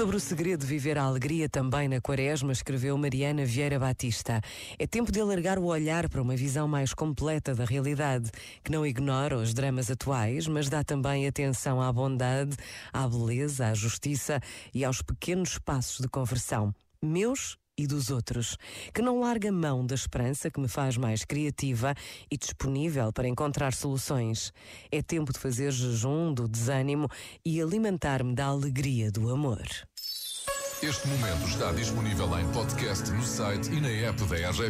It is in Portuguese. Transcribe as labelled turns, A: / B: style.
A: Sobre o segredo de viver a alegria também na Quaresma, escreveu Mariana Vieira Batista. É tempo de alargar o olhar para uma visão mais completa da realidade, que não ignora os dramas atuais, mas dá também atenção à bondade, à beleza, à justiça e aos pequenos passos de conversão, meus e dos outros, que não larga mão da esperança que me faz mais criativa e disponível para encontrar soluções. É tempo de fazer jejum do desânimo e alimentar-me da alegria do amor.
B: Este momento está disponível em podcast no site e na app da RGF.